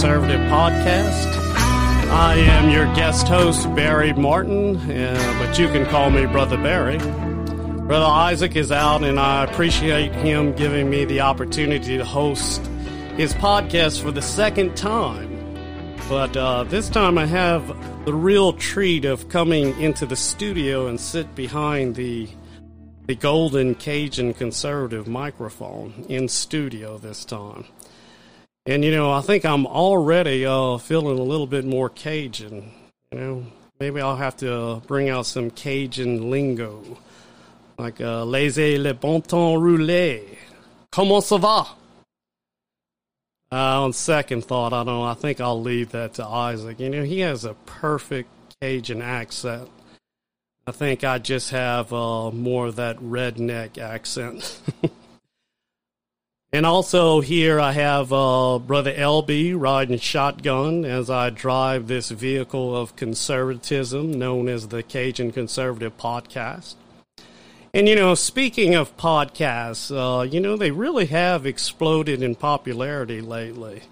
Conservative Podcast. I am your guest host, Barry Martin, uh, but you can call me Brother Barry. Brother Isaac is out, and I appreciate him giving me the opportunity to host his podcast for the second time. But uh, this time I have the real treat of coming into the studio and sit behind the the golden Cajun conservative microphone in studio this time. And you know, I think I'm already uh, feeling a little bit more Cajun. You know, maybe I'll have to uh, bring out some Cajun lingo, like uh, laissez le bon temps rouler. Comment ça va? Uh, on second thought, I don't. I think I'll leave that to Isaac. You know, he has a perfect Cajun accent. I think I just have uh, more of that redneck accent. and also here I have uh, Brother LB riding shotgun as I drive this vehicle of conservatism known as the Cajun Conservative Podcast. And you know, speaking of podcasts, uh, you know, they really have exploded in popularity lately.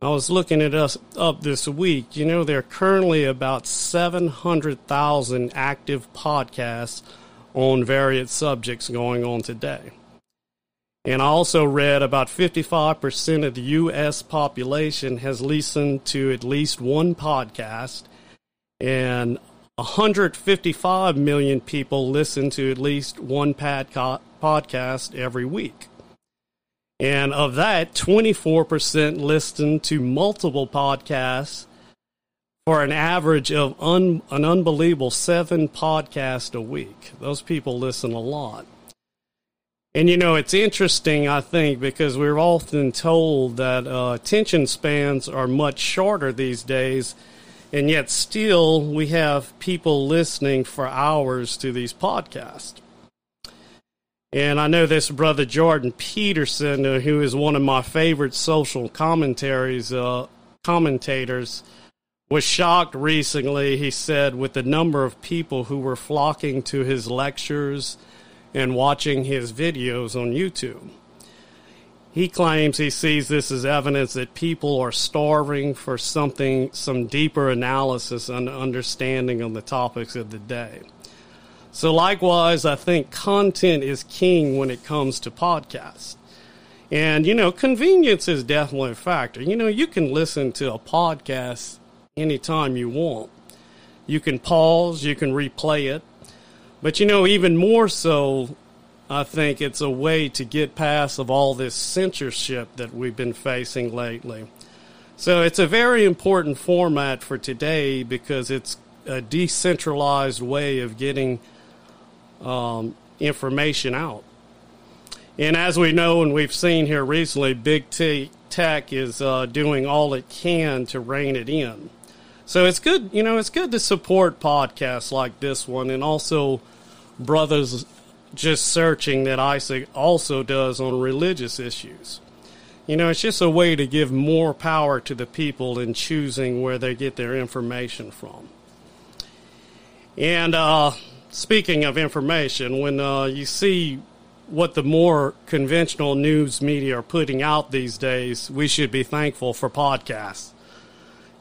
I was looking at us up this week. You know, there are currently about 700,000 active podcasts on various subjects going on today. And I also read about 55% of the U.S. population has listened to at least one podcast, and 155 million people listen to at least one podca- podcast every week. And of that, 24% listen to multiple podcasts for an average of un, an unbelievable seven podcasts a week. Those people listen a lot. And you know, it's interesting, I think, because we're often told that uh, attention spans are much shorter these days, and yet still we have people listening for hours to these podcasts. And I know this brother Jordan Peterson, uh, who is one of my favorite social commentaries, uh, commentators, was shocked recently. He said with the number of people who were flocking to his lectures and watching his videos on YouTube. He claims he sees this as evidence that people are starving for something, some deeper analysis and understanding on the topics of the day. So, likewise, I think content is king when it comes to podcasts. And, you know, convenience is definitely a factor. You know, you can listen to a podcast anytime you want. You can pause, you can replay it. But, you know, even more so, I think it's a way to get past of all this censorship that we've been facing lately. So it's a very important format for today because it's a decentralized way of getting um, information out. And as we know and we've seen here recently, big tech is uh, doing all it can to rein it in. So it's good, you know, it's good to support podcasts like this one and also brothers just searching that Isaac also does on religious issues. You know, it's just a way to give more power to the people in choosing where they get their information from. And uh, speaking of information, when uh, you see what the more conventional news media are putting out these days, we should be thankful for podcasts.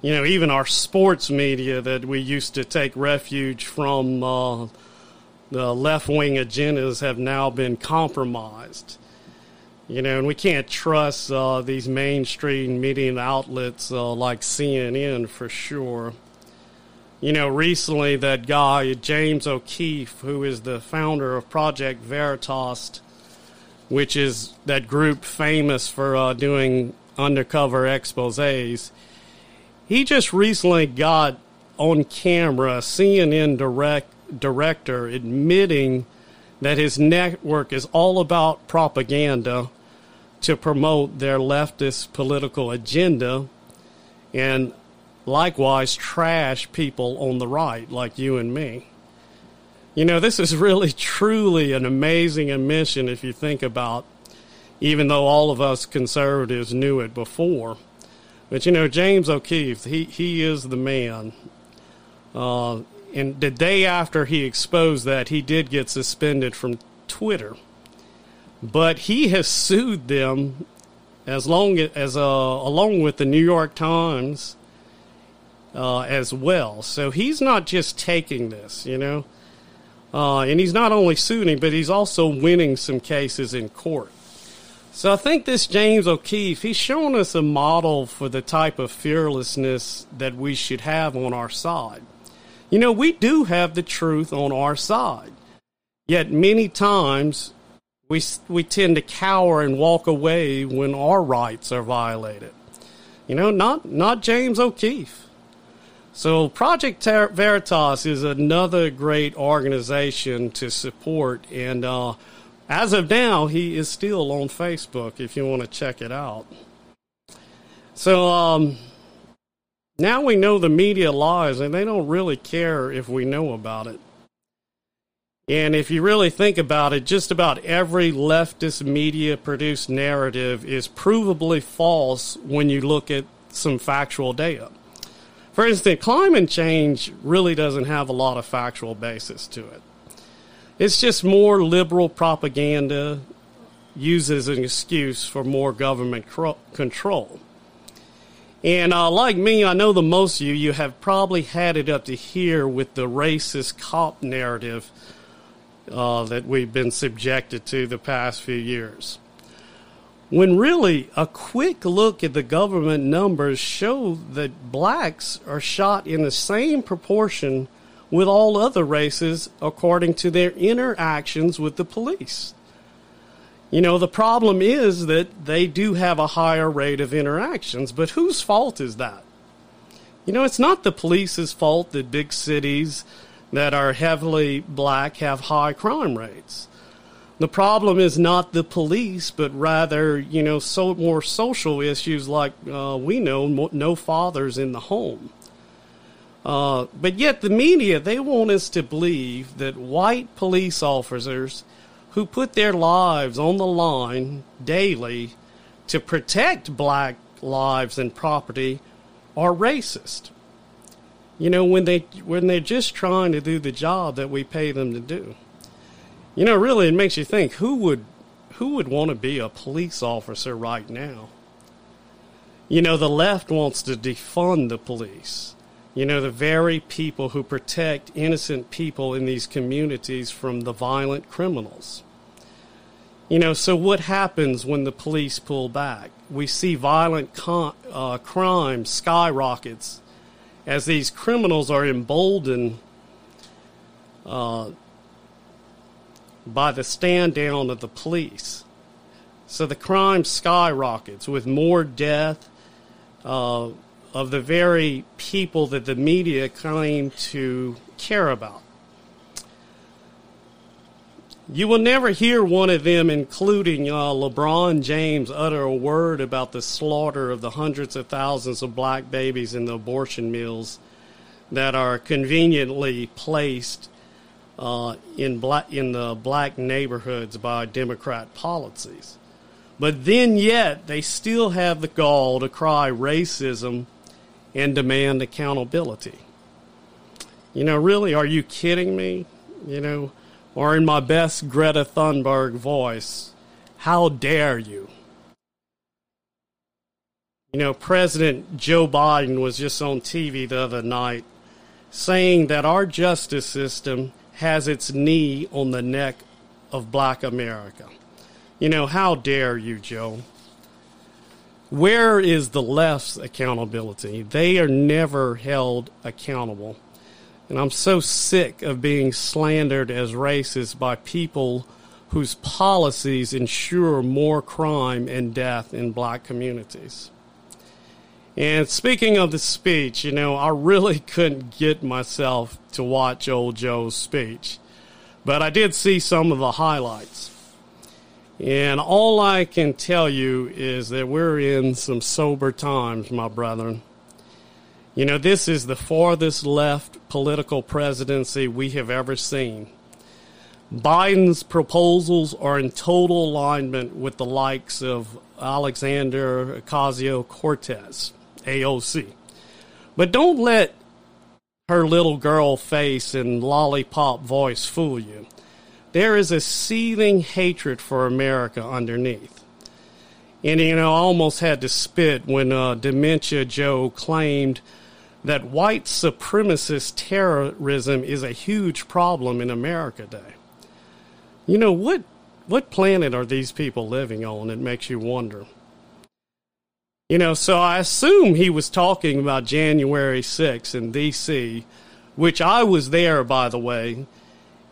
You know, even our sports media that we used to take refuge from uh, the left wing agendas have now been compromised. You know, and we can't trust uh, these mainstream media outlets uh, like CNN for sure. You know, recently that guy, James O'Keefe, who is the founder of Project Veritas, which is that group famous for uh, doing undercover exposes, he just recently got on camera CNN direct, director admitting that his network is all about propaganda to promote their leftist political agenda and likewise trash people on the right like you and me. You know, this is really truly an amazing admission if you think about even though all of us conservatives knew it before. But you know, James O'Keefe, he, he is the man. Uh, and the day after he exposed that, he did get suspended from Twitter. But he has sued them as long as uh, along with the New York Times uh, as well. So he's not just taking this, you know, uh, and he's not only suing, but he's also winning some cases in court. So I think this James O'Keefe, he's shown us a model for the type of fearlessness that we should have on our side. You know, we do have the truth on our side. Yet many times we, we tend to cower and walk away when our rights are violated. You know, not, not James O'Keefe. So, Project Veritas is another great organization to support. And uh, as of now, he is still on Facebook if you want to check it out. So, um, now we know the media lies and they don't really care if we know about it. And if you really think about it, just about every leftist media produced narrative is provably false when you look at some factual data. For instance, climate change really doesn't have a lot of factual basis to it. It's just more liberal propaganda used as an excuse for more government control. And uh, like me, I know the most of you, you have probably had it up to here with the racist cop narrative uh, that we've been subjected to the past few years. When really, a quick look at the government numbers show that blacks are shot in the same proportion with all other races according to their interactions with the police. You know, the problem is that they do have a higher rate of interactions, but whose fault is that? You know, it's not the police's fault that big cities that are heavily black have high crime rates. The problem is not the police, but rather, you know, so more social issues like uh, we know no fathers in the home. Uh, but yet the media, they want us to believe that white police officers who put their lives on the line daily to protect black lives and property are racist. You know, when they when they're just trying to do the job that we pay them to do. You know, really it makes you think who would who would want to be a police officer right now? You know, the left wants to defund the police. You know, the very people who protect innocent people in these communities from the violent criminals. You know, so what happens when the police pull back? We see violent con- uh, crime skyrockets as these criminals are emboldened uh, by the stand down of the police. So the crime skyrockets with more death, uh, of the very people that the media claim to care about. You will never hear one of them, including uh, LeBron James, utter a word about the slaughter of the hundreds of thousands of black babies in the abortion mills that are conveniently placed uh, in black in the black neighborhoods by Democrat policies. But then, yet, they still have the gall to cry racism and demand accountability. You know, really, are you kidding me? You know, or in my best Greta Thunberg voice, how dare you? You know, President Joe Biden was just on TV the other night saying that our justice system has its knee on the neck of black America. You know, how dare you, Joe? Where is the left's accountability? They are never held accountable. And I'm so sick of being slandered as racist by people whose policies ensure more crime and death in black communities. And speaking of the speech, you know, I really couldn't get myself to watch old Joe's speech, but I did see some of the highlights. And all I can tell you is that we're in some sober times, my brethren. You know, this is the farthest left political presidency we have ever seen. Biden's proposals are in total alignment with the likes of Alexander Ocasio Cortez AOC. But don't let her little girl face and lollipop voice fool you. There is a seething hatred for America underneath. And, you know, I almost had to spit when uh, Dementia Joe claimed that white supremacist terrorism is a huge problem in America today. You know, what, what planet are these people living on? It makes you wonder. You know, so I assume he was talking about January 6th in D.C., which I was there, by the way,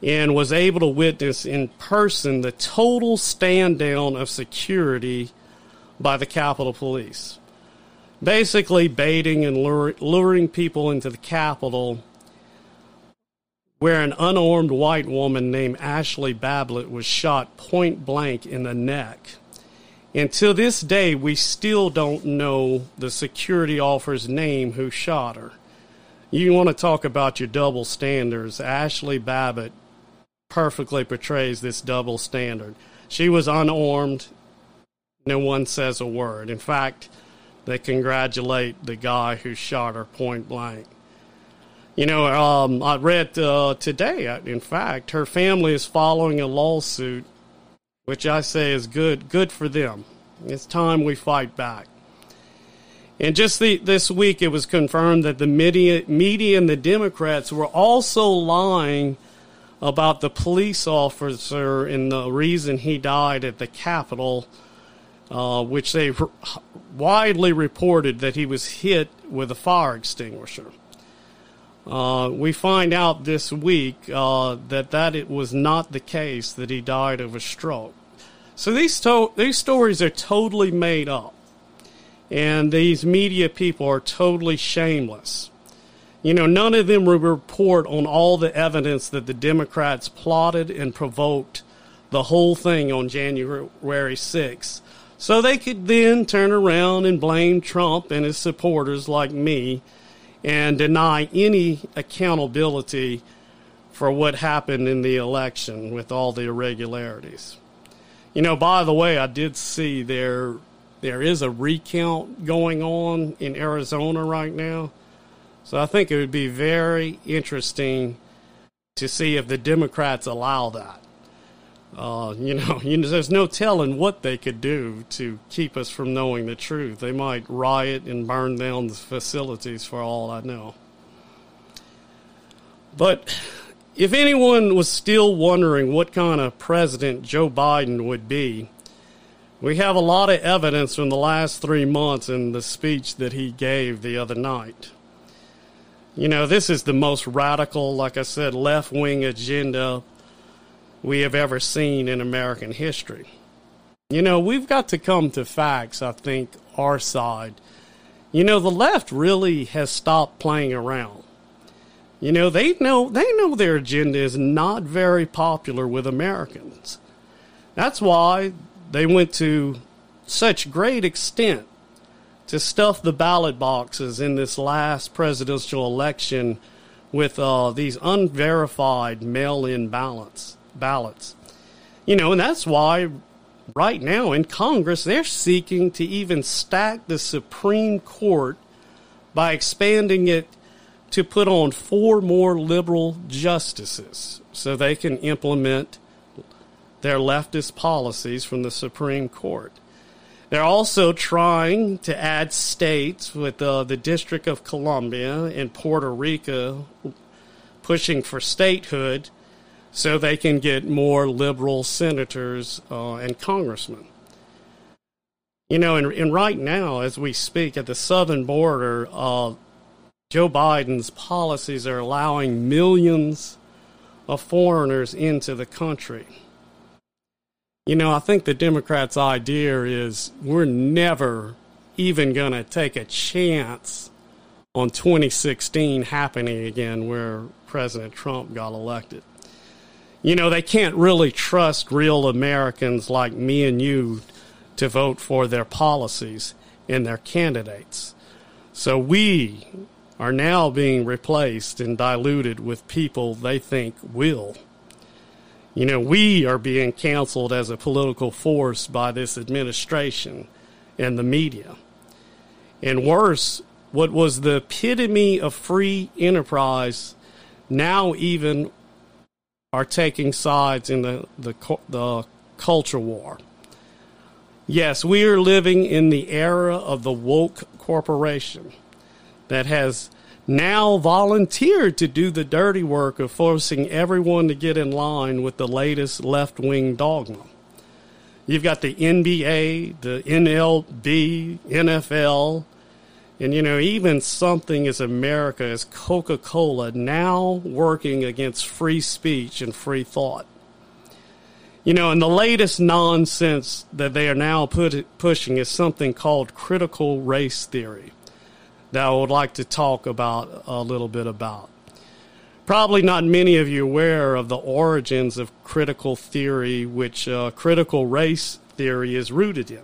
and was able to witness in person the total stand down of security by the Capitol Police basically baiting and luring people into the Capitol where an unarmed white woman named Ashli Babbitt was shot point blank in the neck. And to this day, we still don't know the security officer's name who shot her. You want to talk about your double standards. Ashli Babbitt perfectly portrays this double standard. She was unarmed. No one says a word. In fact, they congratulate the guy who shot her point blank. You know, um, I read uh, today, uh, in fact, her family is following a lawsuit, which I say is good, good for them. It's time we fight back. And just the, this week, it was confirmed that the media, media and the Democrats were also lying about the police officer and the reason he died at the Capitol uh, which they widely reported that he was hit with a fire extinguisher. Uh, we find out this week uh, that that it was not the case that he died of a stroke. So these to- these stories are totally made up, and these media people are totally shameless. You know, none of them will report on all the evidence that the Democrats plotted and provoked the whole thing on January 6th so they could then turn around and blame Trump and his supporters like me and deny any accountability for what happened in the election with all the irregularities. You know, by the way, I did see there there is a recount going on in Arizona right now. So I think it would be very interesting to see if the Democrats allow that. Uh, you know, you know, there's no telling what they could do to keep us from knowing the truth. They might riot and burn down the facilities for all I know. But if anyone was still wondering what kind of president Joe Biden would be, we have a lot of evidence from the last three months in the speech that he gave the other night. You know, this is the most radical, like I said, left wing agenda we have ever seen in American history. You know, we've got to come to facts, I think, our side. You know, the left really has stopped playing around. You know, they know they know their agenda is not very popular with Americans. That's why they went to such great extent to stuff the ballot boxes in this last presidential election with uh, these unverified mail-in ballots ballots. You know, and that's why right now in Congress they're seeking to even stack the Supreme Court by expanding it to put on four more liberal justices so they can implement their leftist policies from the Supreme Court. They're also trying to add states with uh, the District of Columbia and Puerto Rico pushing for statehood so they can get more liberal senators uh, and congressmen. You know, and, and, right now, as we speak, at the southern border, uh, Joe Biden's policies are allowing millions of foreigners into the country. You know, I think the Democrats' idea is we're never even going to take a chance on 2016 happening again where President Trump got elected you know, they can't really trust real Americans like me and you to vote for their policies and their candidates. So we are now being replaced and diluted with people they think will. You know, we are being canceled as a political force by this administration and the media. And worse, what was the epitome of free enterprise now even are taking sides in the, the, the culture war. Yes, we are living in the era of the woke corporation that has now volunteered to do the dirty work of forcing everyone to get in line with the latest left wing dogma. You've got the NBA, the MLB, NFL, and you know, even something as America as Coca Cola now working against free speech and free thought. You know, and the latest nonsense that they are now put, pushing is something called critical race theory that I would like to talk about a little bit about. Probably not many of you aware of the origins of critical theory, which uh, critical race theory is rooted in.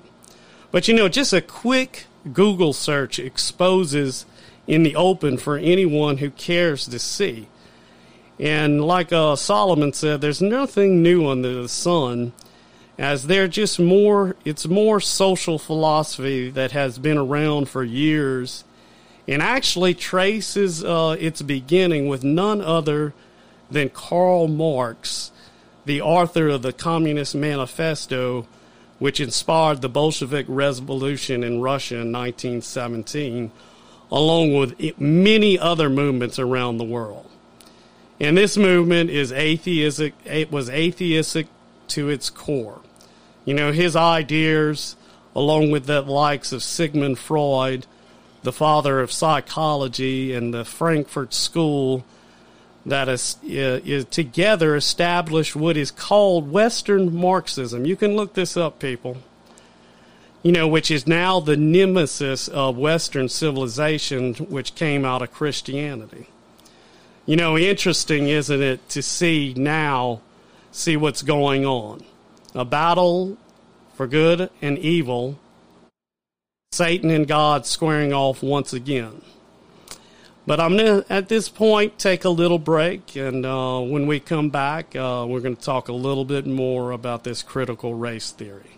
But you know, just a quick Google search exposes in the open for anyone who cares to see. And like uh, Solomon said, there's nothing new under the sun, as they're just more, it's more social philosophy that has been around for years and actually traces uh, its beginning with none other than Karl Marx, the author of the Communist Manifesto, which inspired the Bolshevik Revolution in Russia in 1917, along with many other movements around the world. And this movement is atheistic, it was atheistic to its core. You know, his ideas, along with the likes of Sigmund Freud, the father of psychology and the Frankfurt School, that is, uh, is together established what is called Western Marxism. You can look this up, people. You know, which is now the nemesis of Western civilization, which came out of Christianity. You know, interesting, isn't it, to see now, see what's going on. A battle for good and evil, Satan and God squaring off once again. But I'm going to, at this point, take a little break. And uh, when we come back, uh, we're going to talk a little bit more about this critical race theory.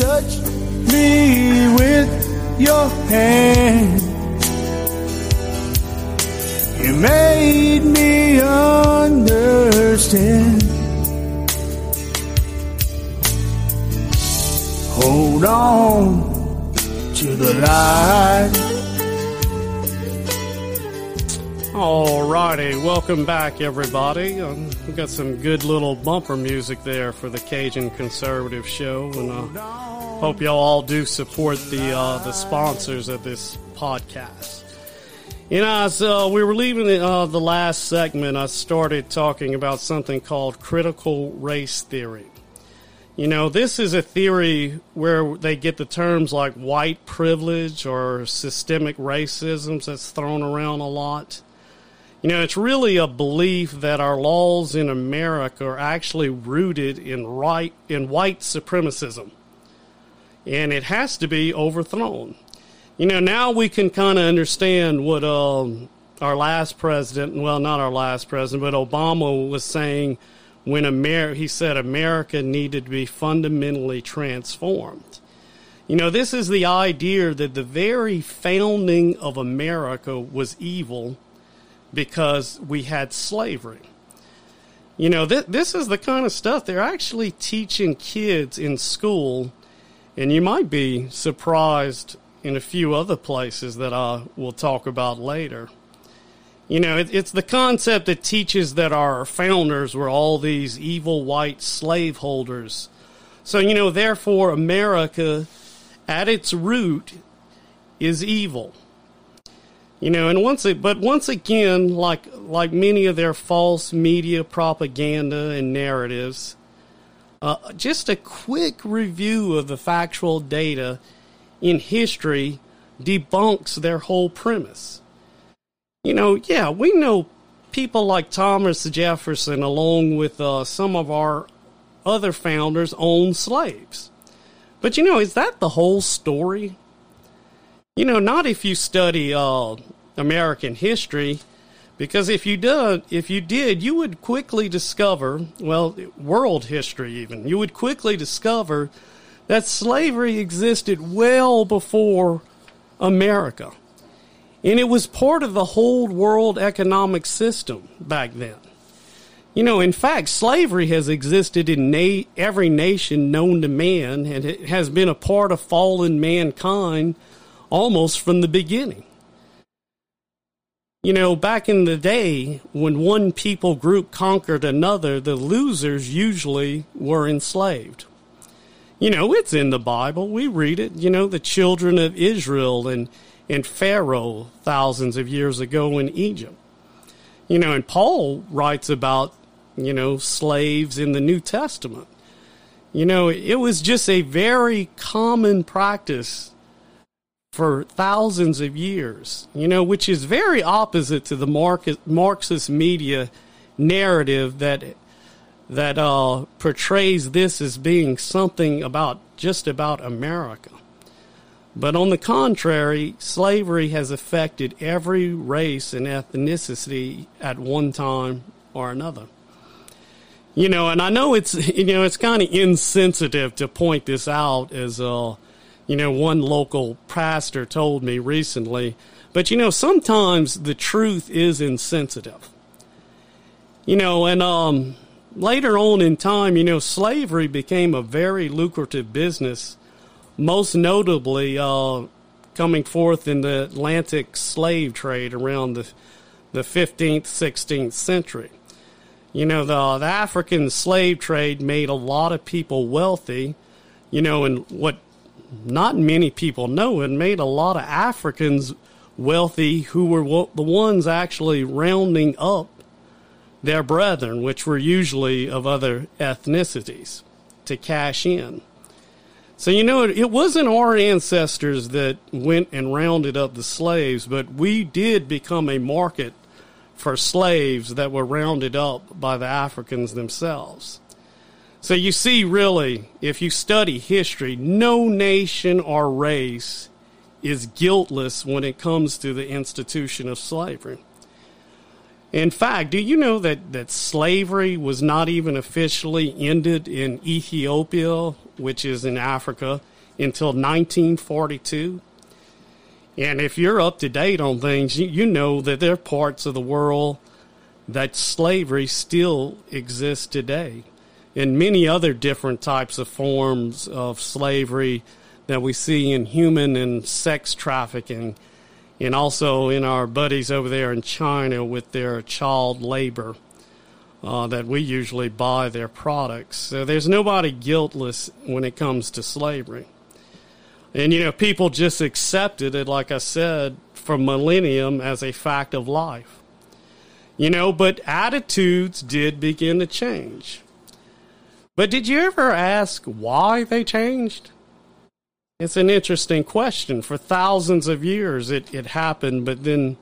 Touch me with your hand. You made me understand. Hold on to the light. Alrighty, welcome back, everybody. Um, we got some good little bumper music there for the Cajun Conservative Show, and uh, hope y'all all do support the uh, the sponsors of this podcast. You know, as uh, we were leaving the, uh, the last segment, I started talking about something called critical race theory. You know, this is a theory where they get the terms like white privilege or systemic racism that's thrown around a lot. You know, it's really a belief that our laws in America are actually rooted in right in white supremacism. And it has to be overthrown. You know, now we can kind of understand what um, our last president, well, not our last president, but Obama was saying when America, he said America needed to be fundamentally transformed. You know, this is the idea that the very founding of America was evil because we had slavery. You know, th- this is the kind of stuff they're actually teaching kids in school, and you might be surprised in a few other places that I will talk about later. You know, it, it's the concept that teaches that our founders were all these evil white slaveholders. So, you know, therefore, America at its root is evil. You know, and once it, but once again, like like many of their false media propaganda and narratives, uh, just a quick review of the factual data in history debunks their whole premise. You know, yeah, we know people like Thomas Jefferson, along with uh, some of our other founders, owned slaves. But you know, is that the whole story? You know, not if you study uh, American history, because if you did, if you did, you would quickly discover, well, world history even, you would quickly discover that slavery existed well before America. And it was part of the whole world economic system back then. You know, in fact, slavery has existed in na- every nation known to man, and it has been a part of fallen mankind almost from the beginning. You know, back in the day, when one people group conquered another, the losers usually were enslaved. You know, it's in the Bible. We read it. You know, the children of Israel and, and Pharaoh thousands of years ago in Egypt. You know, and Paul writes about, you know, slaves in the New Testament. You know, it was just a very common practice for thousands of years, you know, which is very opposite to the Marxist media narrative that that uh, portrays this as being something about just about America. But on the contrary, slavery has affected every race and ethnicity at one time or another. You know, and I know it's you know it's kind of insensitive to point this out as uh, you know, one local pastor told me recently. But, you know, sometimes the truth is insensitive. You know, and um, later on in time, you know, slavery became a very lucrative business, most notably uh, coming forth in the Atlantic slave trade around the, the 15th, 16th century. You know, the, the African slave trade made a lot of people wealthy, you know, and what not many people know it made a lot of Africans wealthy who were the ones actually rounding up their brethren, which were usually of other ethnicities, to cash in. So, you know, it wasn't our ancestors that went and rounded up the slaves, but we did become a market for slaves that were rounded up by the Africans themselves. So you see, really, if you study history, no nation or race is guiltless when it comes to the institution of slavery. In fact, do you know that, that slavery was not even officially ended in Ethiopia, which is in Africa, until 1942? And if you're up to date on things, you, you know that there are parts of the world that slavery still exists today and many other different types of forms of slavery that we see in human and sex trafficking, and also in our buddies over there in China with their child labor. Uh, that we usually buy their products. So there's nobody guiltless when it comes to slavery. And, you know, people just accepted it, like I said, for millennium as a fact of life. You know, but attitudes did begin to change. But did you ever ask why they changed? It's an interesting question. For thousands of years it, it happened, but then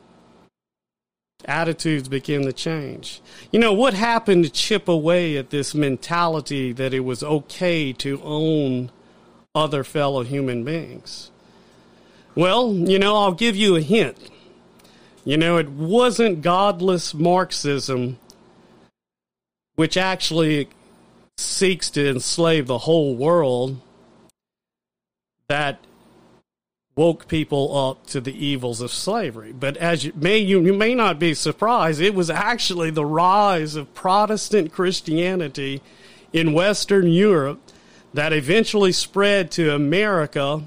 attitudes began to change. You know, what happened to chip away at this mentality that it was okay to own other fellow human beings? Well, you know, I'll give you a hint. You know, it wasn't godless Marxism which actually seeks to enslave the whole world that woke people up to the evils of slavery. But as you may you, you may not be surprised, it was actually the rise of Protestant Christianity in Western Europe that eventually spread to America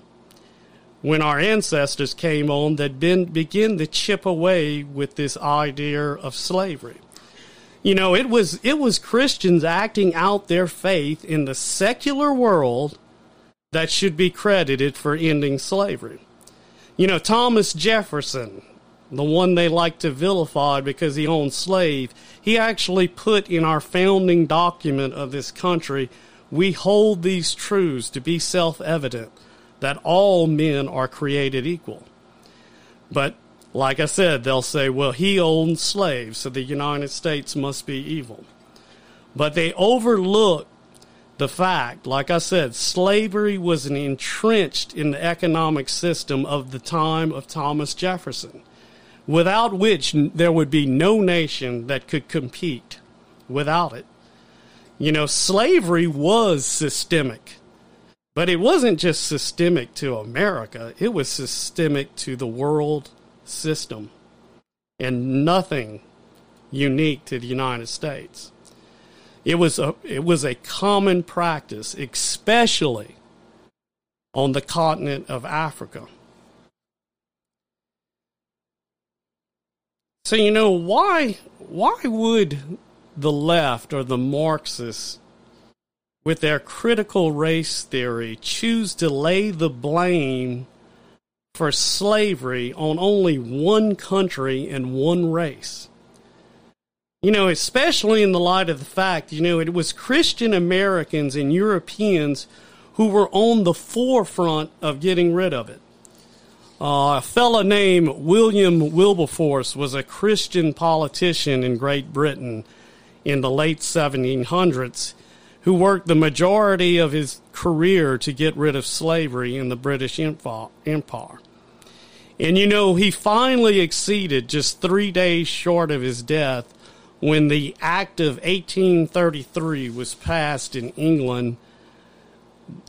when our ancestors came on that been, begin to chip away with this idea of slavery. You know, it was it was Christians acting out their faith in the secular world that should be credited for ending slavery. You know, Thomas Jefferson, the one they like to vilify because he owned slaves, he actually put in our founding document of this country we hold these truths to be self evident that all men are created equal. But like I said, they'll say, well, he owned slaves, so the United States must be evil. But they overlook the fact, like I said, slavery was entrenched in the economic system of the time of Thomas Jefferson, without which there would be no nation that could compete without it. You know, slavery was systemic, but it wasn't just systemic to America, it was systemic to the world system and nothing unique to the United States. It was a, it was a common practice, especially on the continent of Africa. So you know why why would the left or the Marxists with their critical race theory choose to lay the blame for slavery on only one country and one race? You know, especially in the light of the fact, you know, it was Christian Americans and Europeans who were on the forefront of getting rid of it. Uh, a fellow named William Wilberforce was a Christian politician in Great Britain in the late 1700s who worked the majority of his career to get rid of slavery in the British Empire. And you know, he finally exceeded just three days short of his death when the Act of 1833 was passed in England,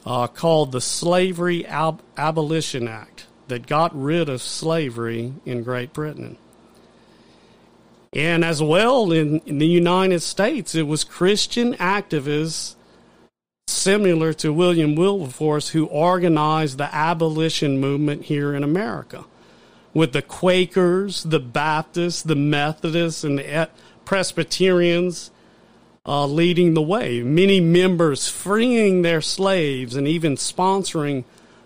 uh, called the Slavery Ab- Abolition Act, that got rid of slavery in Great Britain. And as well in, in the United States, it was Christian activists similar to William Wilberforce who organized the abolition movement here in America with the Quakers, the Baptists, the Methodists, and the Presbyterians uh, leading the way, many members freeing their slaves and even sponsoring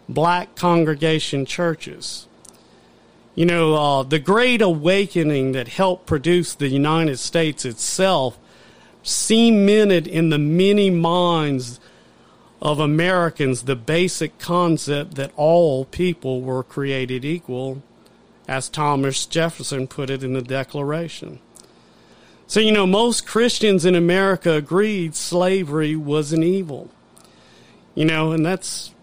black congregation churches. You know, uh, the Great Awakening that helped produce the United States itself cemented in the many minds of Americans the basic concept that all people were created equal, as Thomas Jefferson put it in the Declaration. So, you know, most Christians in America agreed slavery was an evil. You know, and that's,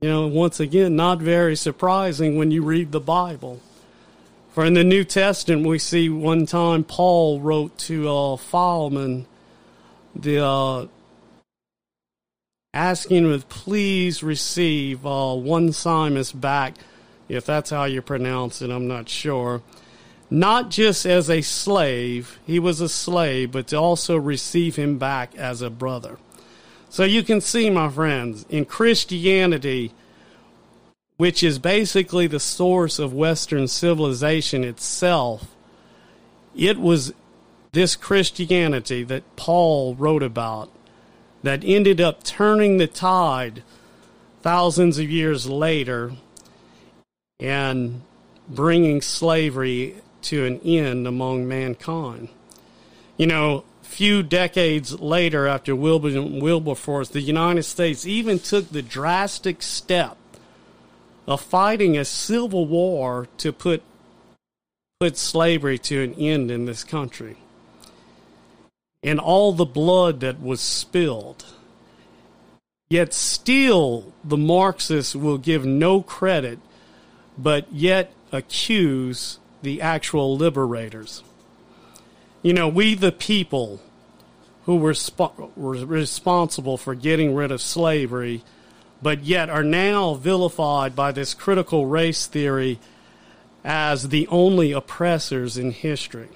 you know, once again, not very surprising when you read the Bible. For in the New Testament, we see one time Paul wrote to uh, Philemon, the uh, asking him to please receive uh, Onesimus back, if that's how you pronounce it, I'm not sure not just as a slave, he was a slave, but to also receive him back as a brother. So you can see, my friends, in Christianity, which is basically the source of Western civilization itself, it was this Christianity that Paul wrote about that ended up turning the tide thousands of years later and bringing slavery to an end among mankind. You know, few decades later, after Wilbur, Wilberforce, the United States even took the drastic step of fighting a civil war to put put slavery to an end in this country. And all the blood that was spilled. Yet still the Marxists will give no credit, but yet accuse the actual liberators. You know, we the people who were, sp- were responsible for getting rid of slavery, but yet are now vilified by this critical race theory as the only oppressors in history.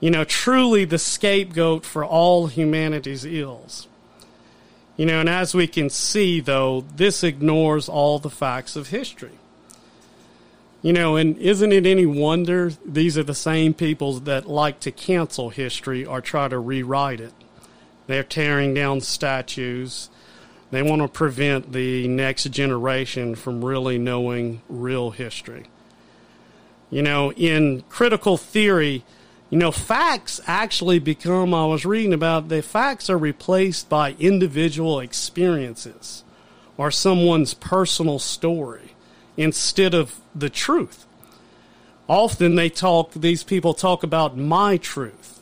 You know, truly the scapegoat for all humanity's ills. You know, and as we can see, though, this ignores all the facts of history. You know, and isn't it any wonder these are the same people that like to cancel history or try to rewrite it? They're tearing down statues. They want to prevent the next generation from really knowing real history. You know, in critical theory, You know, facts actually become, I was reading about, the facts are replaced by individual experiences or someone's personal story instead of the truth. Often they talk, these people talk about my truth.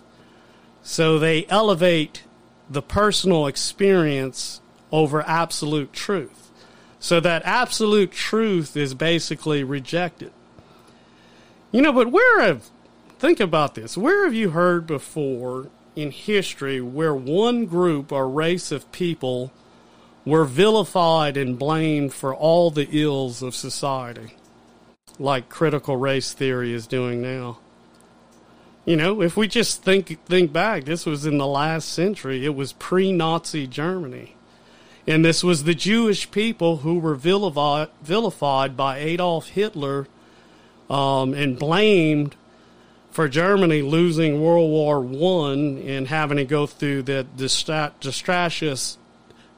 So they elevate the personal experience over absolute truth. So that absolute truth is basically rejected. You know, but where have, think about this, where have you heard before in history where one group or race of people were vilified and blamed for all the ills of society, like critical race theory is doing now? You know, if we just think think back, this was in the last century. It was pre-Nazi Germany. And this was the Jewish people who were vilified, vilified by Adolf Hitler um, and blamed for Germany losing World War One and having to go through that disastrous,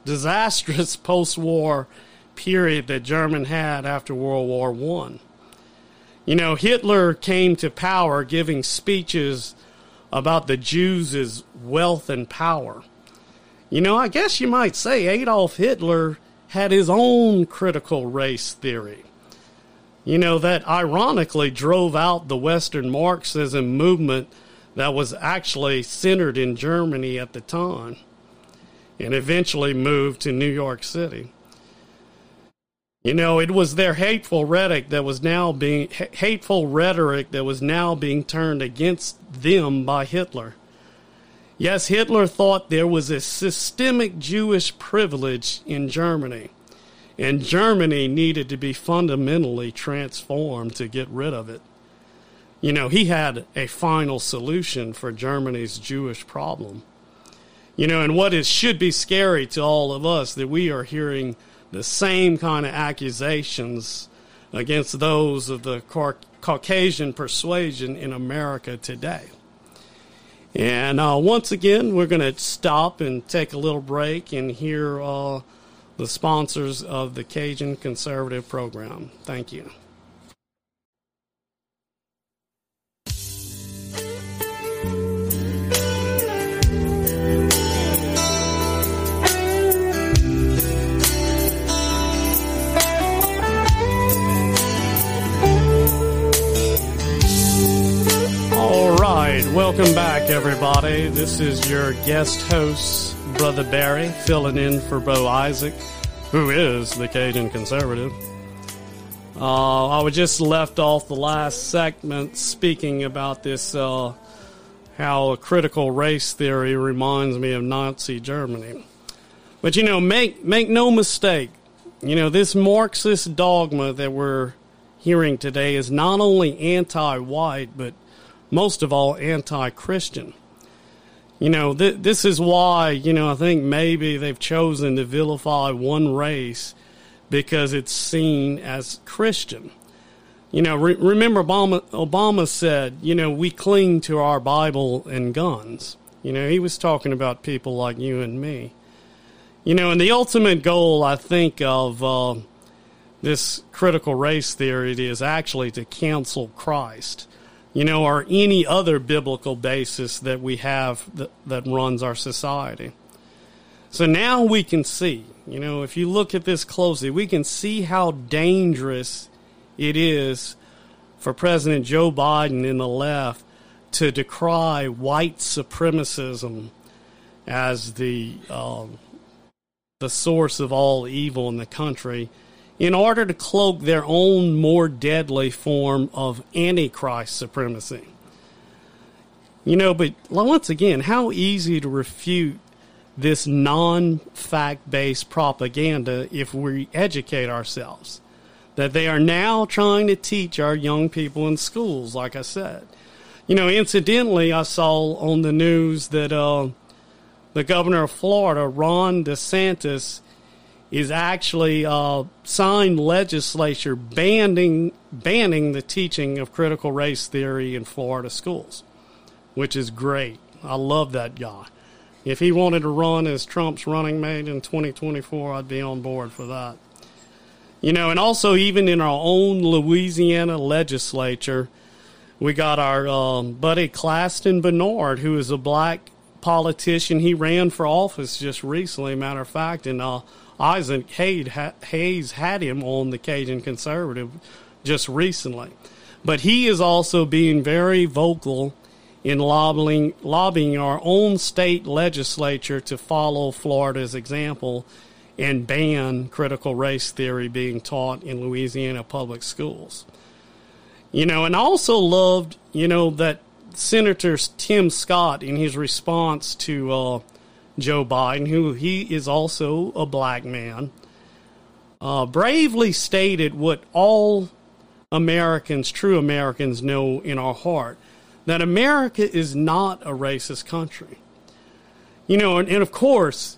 disastrous post-war period that Germany had after World War One. You know, Hitler came to power giving speeches about the Jews' wealth and power. You know, I guess you might say Adolf Hitler had his own critical race theory. You know, that ironically drove out the Western Marxism movement that was actually centered in Germany at the time and eventually moved to New York City. You know, it was their hateful rhetoric that was now being hateful rhetoric that was now being turned against them by Hitler. Yes, Hitler thought there was a systemic Jewish privilege in Germany, and Germany needed to be fundamentally transformed to get rid of it. You know, he had a final solution for Germany's Jewish problem. You know, and what is should be scary to all of us that we are hearing the same kind of accusations against those of the Caucasian persuasion in America today. And uh, once again, we're going to stop and take a little break and hear uh, the sponsors of the Cajun Conservative Program. Thank you. Welcome back, everybody. This is your guest host, Brother Barry, filling in for Bo Isaac, who is the Cajun conservative. Uh, I was just left off the last segment speaking about this, uh, how critical race theory reminds me of Nazi Germany. But you know, make make no mistake, you know this Marxist dogma that we're hearing today is not only anti-white, but most of all anti Christian. You know, th- this is why, you know, I think maybe they've chosen to vilify one race because it's seen as Christian. You know, re- remember Obama, Obama said, you know, we cling to our Bible and guns. You know, he was talking about people like you and me. You know, and the ultimate goal, I think, of uh, this critical race theory is actually to cancel Christ you know, or any other biblical basis that we have that, that runs our society. So now we can see, you know, if you look at this closely, we can see how dangerous it is for President Joe Biden and the left to decry white supremacism as the um, the source of all evil in the country in order to cloak their own more deadly form of antichrist supremacy. You know, but once again, how easy to refute this non fact based propaganda if we educate ourselves. That they are now trying to teach our young people in schools, like I said. You know, incidentally, I saw on the news that uh, the governor of Florida, Ron DeSantis, is actually uh, signed legislature banning banning the teaching of critical race theory in Florida schools, which is great. I love that guy. If he wanted to run as Trump's running mate in 2024, I'd be on board for that. You know, and also even in our own Louisiana legislature, We got our um, buddy Claston Bernard, who is a black politician. He ran for office just recently, matter of fact, and uh, Isaac Hayes had him on the Cajun Conservative just recently. But he is also being very vocal in lobbying, lobbying our own state legislature to follow Florida's example and ban critical race theory being taught in Louisiana public schools. You know, and I also loved, you know, that Senator Tim Scott, in his response to uh, Joe Biden, who he is also a black man, uh, bravely stated what all Americans, true Americans, know in our heart that America is not a racist country. You know, and, and of course,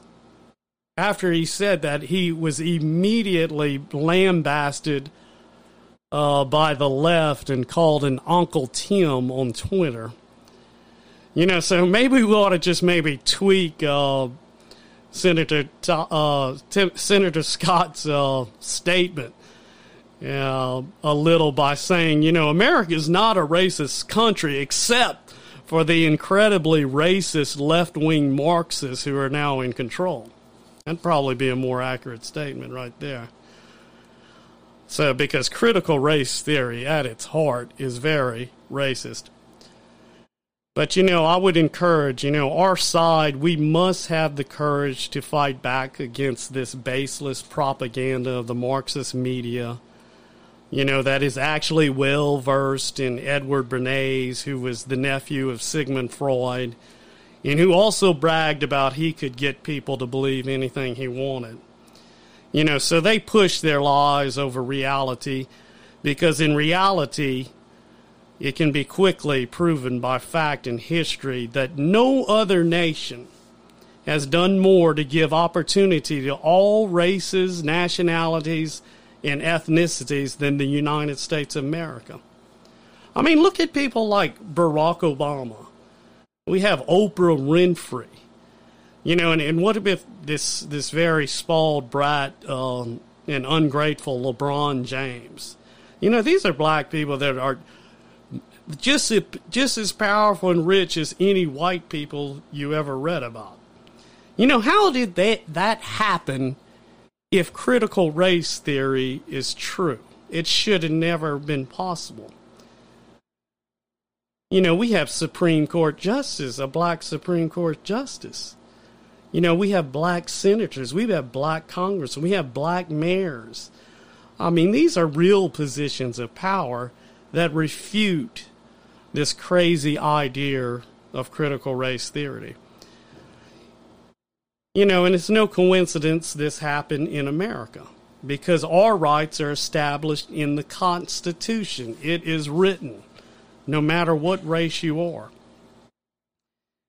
after he said that, he was immediately lambasted uh, by the left and called an Uncle Tim on Twitter. You know, so maybe we ought to just maybe tweak uh, Senator uh, Tim, Senator Scott's uh, statement uh, a little by saying, you know, America is not a racist country except for the incredibly racist left wing Marxists who are now in control. That'd probably be a more accurate statement right there. So, because critical race theory at its heart is very racist. But, you know, I would encourage, you know, our side, we must have the courage to fight back against this baseless propaganda of the Marxist media, you know, that is actually well versed in Edward Bernays, who was the nephew of Sigmund Freud, and who also bragged about he could get people to believe anything he wanted. You know, so they push their lies over reality because in reality, it can be quickly proven by fact and history that no other nation has done more to give opportunity to all races, nationalities, and ethnicities than the United States of America. I mean, look at people like Barack Obama. We have Oprah Winfrey. You know, and, and what about this this very spoiled bright, um, and ungrateful LeBron James? You know, these are black people that are just just as powerful and rich as any white people you ever read about. You know, how did that that happen if critical race theory is true? It should have never been possible. You know, we have Supreme Court justice, a black Supreme Court justice. You know, we have black senators, we have black Congress, we have black mayors. I mean, these are real positions of power that refute this crazy idea of critical race theory. You know, and it's no coincidence this happened in America because our rights are established in the Constitution. It is written, no matter what race you are.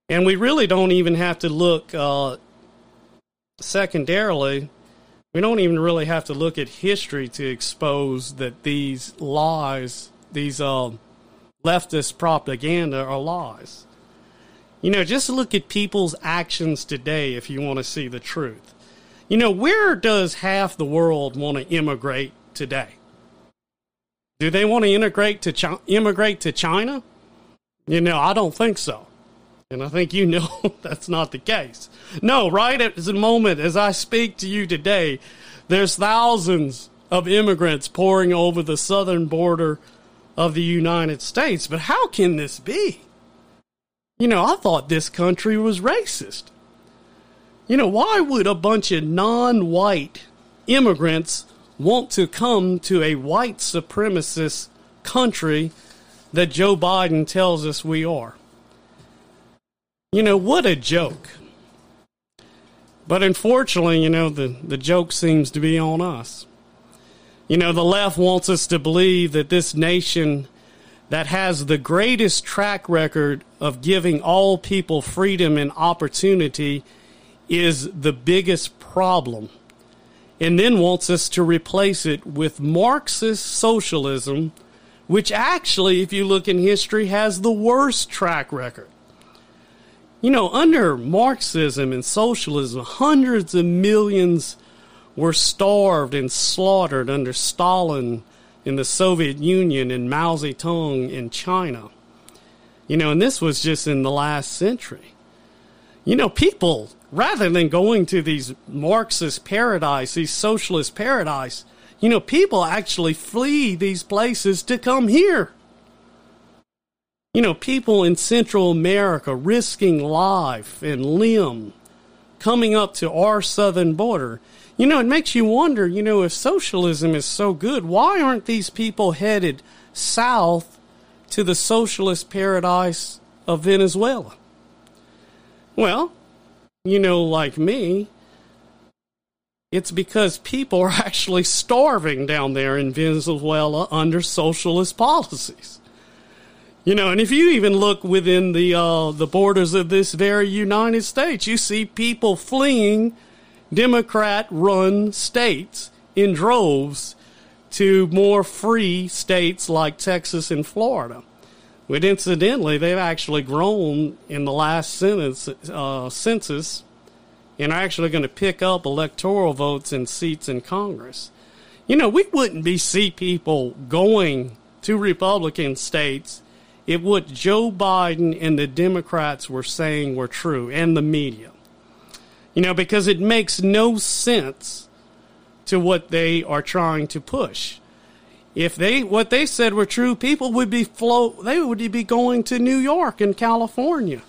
And we really don't even have to look uh, secondarily, we don't even really have to look at history to expose that these lies, these uh, leftist propaganda are lies. You know, just look at people's actions today if you want to see the truth. You know, where does half the world want to immigrate today? Do they want to integrate to immigrate to China? You know, I don't think so. And I think you know that's not the case. No, right at the moment as I speak to you today, there's thousands of immigrants pouring over the southern border of the United States. But how can this be? You know, I thought this country was racist. You know, why would a bunch of non white immigrants want to come to a white supremacist country that Joe Biden tells us we are? You know, what a joke. But unfortunately, you know, the, the joke seems to be on us. You know, the left wants us to believe that this nation that has the greatest track record of giving all people freedom and opportunity is the biggest problem. And then wants us to replace it with Marxist socialism, which actually, if you look in history, has the worst track record. You know, under Marxism and socialism, hundreds of millions were starved and slaughtered under Stalin, in the Soviet Union and Mao Zedong in China. You know, and this was just in the last century. You know, people, rather than going to these Marxist paradise, these socialist paradise, you know, people actually flee these places to come here. You know, people in Central America risking life and limb coming up to our southern border. You know, it makes you wonder, you know, if socialism is so good, why aren't these people headed south to the socialist paradise of Venezuela? Well, you know, like me, it's because people are actually starving down there in Venezuela under socialist policies. You know, and if you even look within the uh, the borders of this very United States, you see people fleeing Democrat-run states in droves to more free states like Texas and Florida. But incidentally, they've actually grown in the last census, uh, census and are actually going to pick up electoral votes and seats in Congress. You know, we wouldn't be see people going to Republican states if what Joe Biden and the Democrats were saying were true, and the media. You know, because it makes no sense to what they are trying to push. If they what they said were true, people would be flow they would be going to New York and California.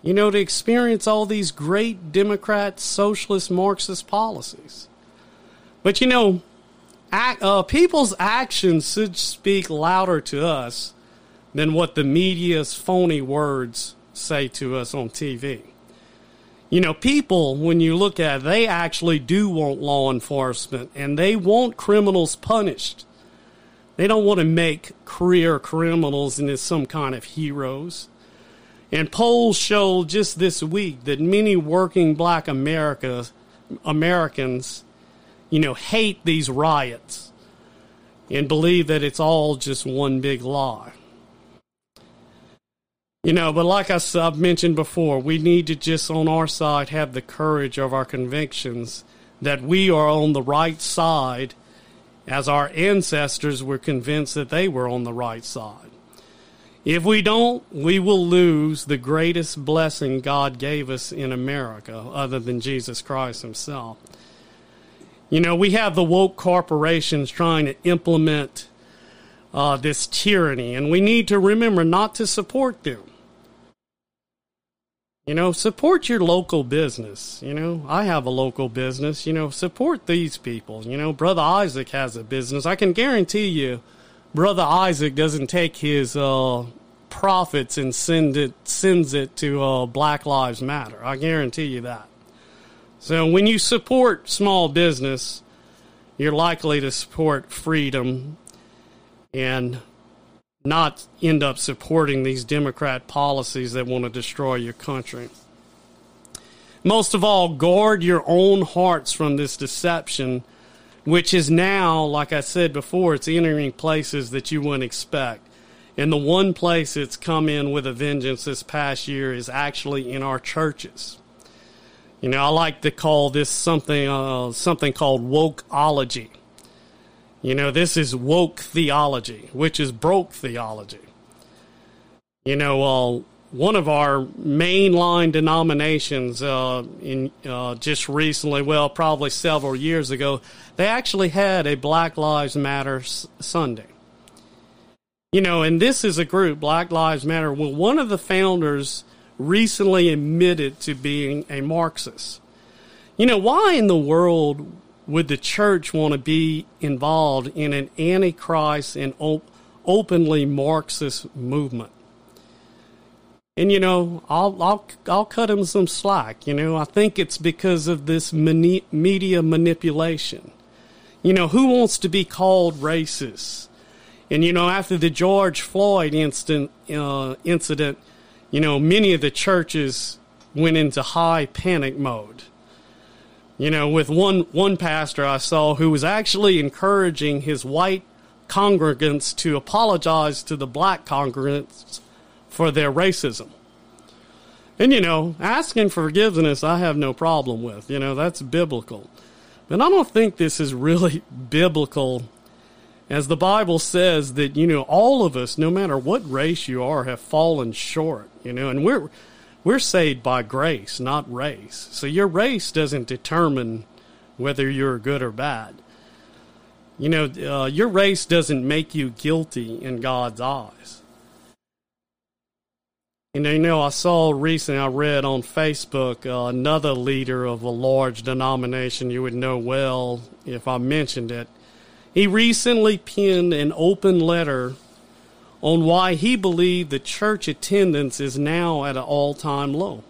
You know, to experience all these great Democrat, socialist, Marxist policies. But you know, act, uh, people's actions should speak louder to us than what the media's phony words say to us on TV. You know, people, when you look at it, they actually do want law enforcement and they want criminals punished. They don't want to make career criminals into some kind of heroes. And polls show just this week that many working black America, Americans, you know, hate these riots and believe that it's all just one big lie. You know, but like I, have mentioned before, we need to just on our side have the courage of our convictions that we are on the right side as our ancestors were convinced that they were on the right side. If we don't, we will lose the greatest blessing God gave us in America, other than Jesus Christ Himself. You know, we have the woke corporations trying to implement uh, this tyranny, and we need to remember not to support them. You know, support your local business. You know, I have a local business. You know, support these people. You know, Brother Isaac has a business. I can guarantee you, Brother Isaac doesn't take his uh, profits and send it sends it to uh, Black Lives Matter. I guarantee you that. So when you support small business, you're likely to support freedom and not end up supporting these Democrat policies that want to destroy your country. Most of all, guard your own hearts from this deception, which is now, like I said before, it's entering places that you wouldn't expect. And the one place it's come in with a vengeance this past year is actually in our churches. You know, I like to call this something uh, something called wokeology. You know, this is woke theology, which is broke theology. You know, uh, one of our mainline denominations uh, in uh, just recently, well, probably several years ago, they actually had a Black Lives Matter s- Sunday. You know, and this is a group, Black Lives Matter. Well, one of the founders recently admitted to being a Marxist. You know, why in the world would the church want to be involved in an antichrist and op- openly Marxist movement? And you know, I'll I'll I'll cut him some slack. You know, I think it's because of this mani- media manipulation. You know, who wants to be called racist? And you know, after the George Floyd instant uh, incident, you know, many of the churches went into high panic mode. You know, with one one pastor I saw who was actually encouraging his white congregants to apologize to the black congregants for their racism. And you know, asking for forgiveness I have no problem with. You know, that's biblical. But I don't think this is really biblical As the Bible says that, you know, all of us, no matter what race you are, have fallen short, you know, and we're we're saved by grace, not race. So your race doesn't determine whether you're good or bad. You know, uh, your race doesn't make you guilty in God's eyes. And you know, I saw recently, I read on Facebook, uh, another leader of a large denomination you would know well if I mentioned it. He recently penned an open letter on why he believed the church attendance is now at an all time low.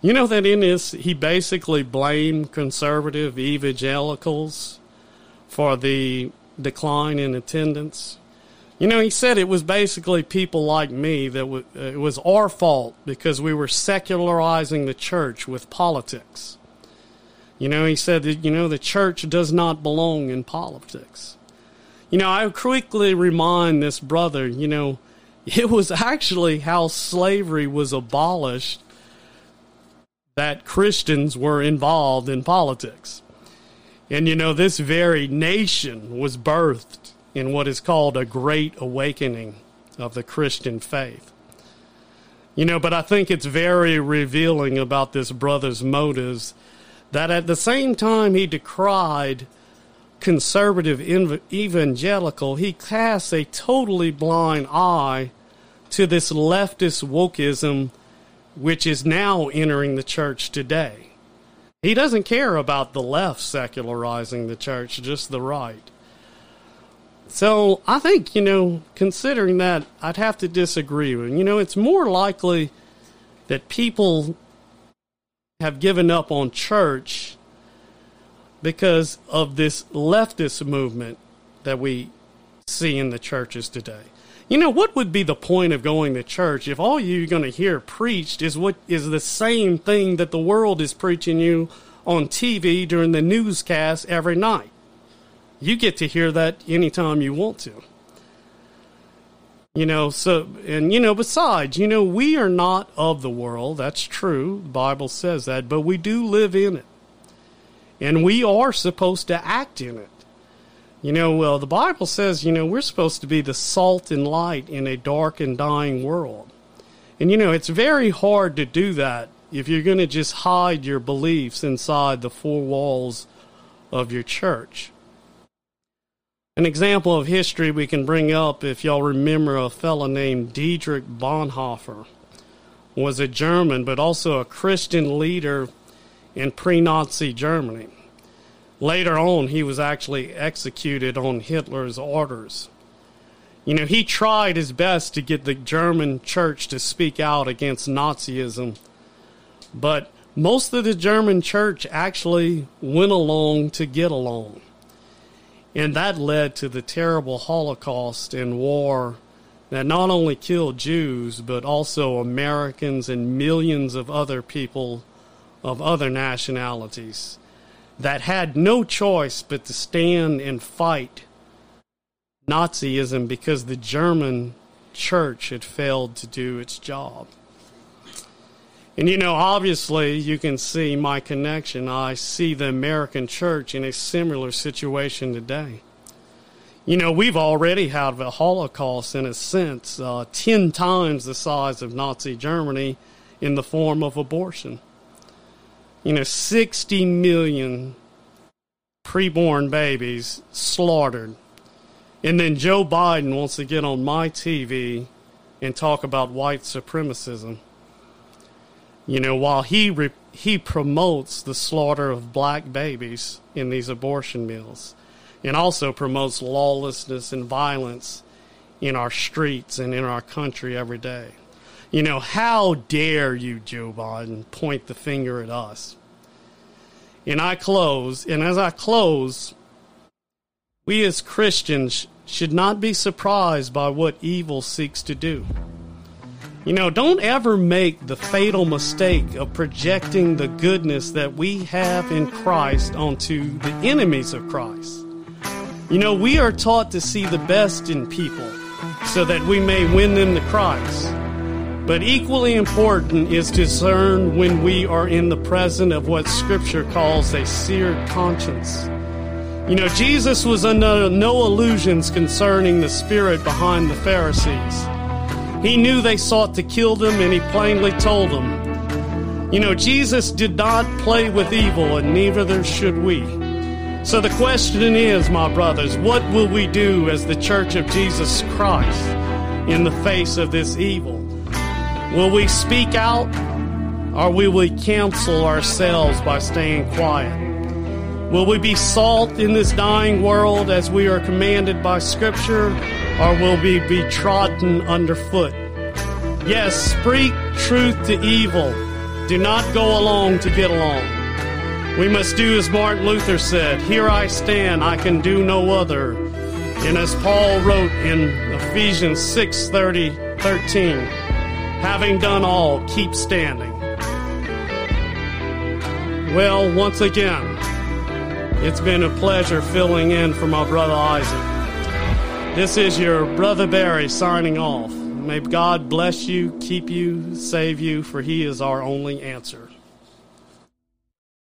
You know that in this, he basically blamed conservative evangelicals for the decline in attendance. You know, he said it was basically people like me that w- uh, it was our fault because we were secularizing the church with politics. You know, he said that, you know, the church does not belong in politics. You know, I quickly remind this brother, you know, it was actually how slavery was abolished that Christians were involved in politics. And, you know, this very nation was birthed in what is called a great awakening of the Christian faith. You know, but I think it's very revealing about this brother's motives that at the same time he decried conservative evangelical, he casts a totally blind eye to this leftist wokeism which is now entering the church today. He doesn't care about the left secularizing the church, just the right. So I think, you know, considering that, I'd have to disagree. with You know, it's more likely that people have given up on church because of this leftist movement that we see in the churches today. You know, what would be the point of going to church if all you're going to hear preached is what is the same thing that the world is preaching you on TV during the newscast every night? You get to hear that anytime you want to. You know, so, and, you know, besides, you know, we are not of the world. That's true. The Bible says that, but we do live in it. And we are supposed to act in it. You know, well, the Bible says, you know, we're supposed to be the salt and light in a dark and dying world. And, you know, it's very hard to do that if you're going to just hide your beliefs inside the four walls of your church. An example of history we can bring up, if y'all remember a fellow named Dietrich Bonhoeffer, was a German, but also a Christian leader in pre Nazi Germany. Later on, he was actually executed on Hitler's orders. You know, he tried his best to get the German church to speak out against Nazism, but most of the German church actually went along to get along. And that led to the terrible Holocaust and war that not only killed Jews, but also Americans and millions of other people of other nationalities that had no choice but to stand and fight Nazism because the German church had failed to do its job. And you know, obviously, you can see my connection. I see the American church in a similar situation today. You know, we've already had a Holocaust in a sense, uh, 10 times the size of Nazi Germany in the form of abortion. You know, 60 million preborn babies slaughtered. And then Joe Biden wants to get on my TV and talk about white supremacism. You know, while he re- he promotes the slaughter of black babies in these abortion mills, and also promotes lawlessness and violence in our streets and in our country every day. You know, how dare you, Joe Biden, point the finger at us? And I close, and as I close, we as Christians should not be surprised by what evil seeks to do. You know, don't ever make the fatal mistake of projecting the goodness that we have in Christ onto the enemies of Christ. You know, we are taught to see the best in people so that we may win them to Christ. But equally important is discern when we are in the presence of what Scripture calls a seared conscience. You know, Jesus was under no illusions concerning the spirit behind the Pharisees. He knew they sought to kill them, and he plainly told them, You know, Jesus did not play with evil, and neither should we. So the question is, my brothers, what will we do as the Church of Jesus Christ in the face of this evil? Will we speak out, or will we cancel ourselves by staying quiet? Will we be salt in this dying world as we are commanded by Scripture, or will we be trodden underfoot? Yes, speak truth to evil. Do not go along to get along. We must do as Martin Luther said, Here I stand, I can do no other. And as Paul wrote in Ephesians 6 30, 13, having done all, keep standing. Well, once again, it's been a pleasure filling in for my brother Isaac. This is your brother Barry signing off. May God bless you, keep you, save you, for he is our only answer.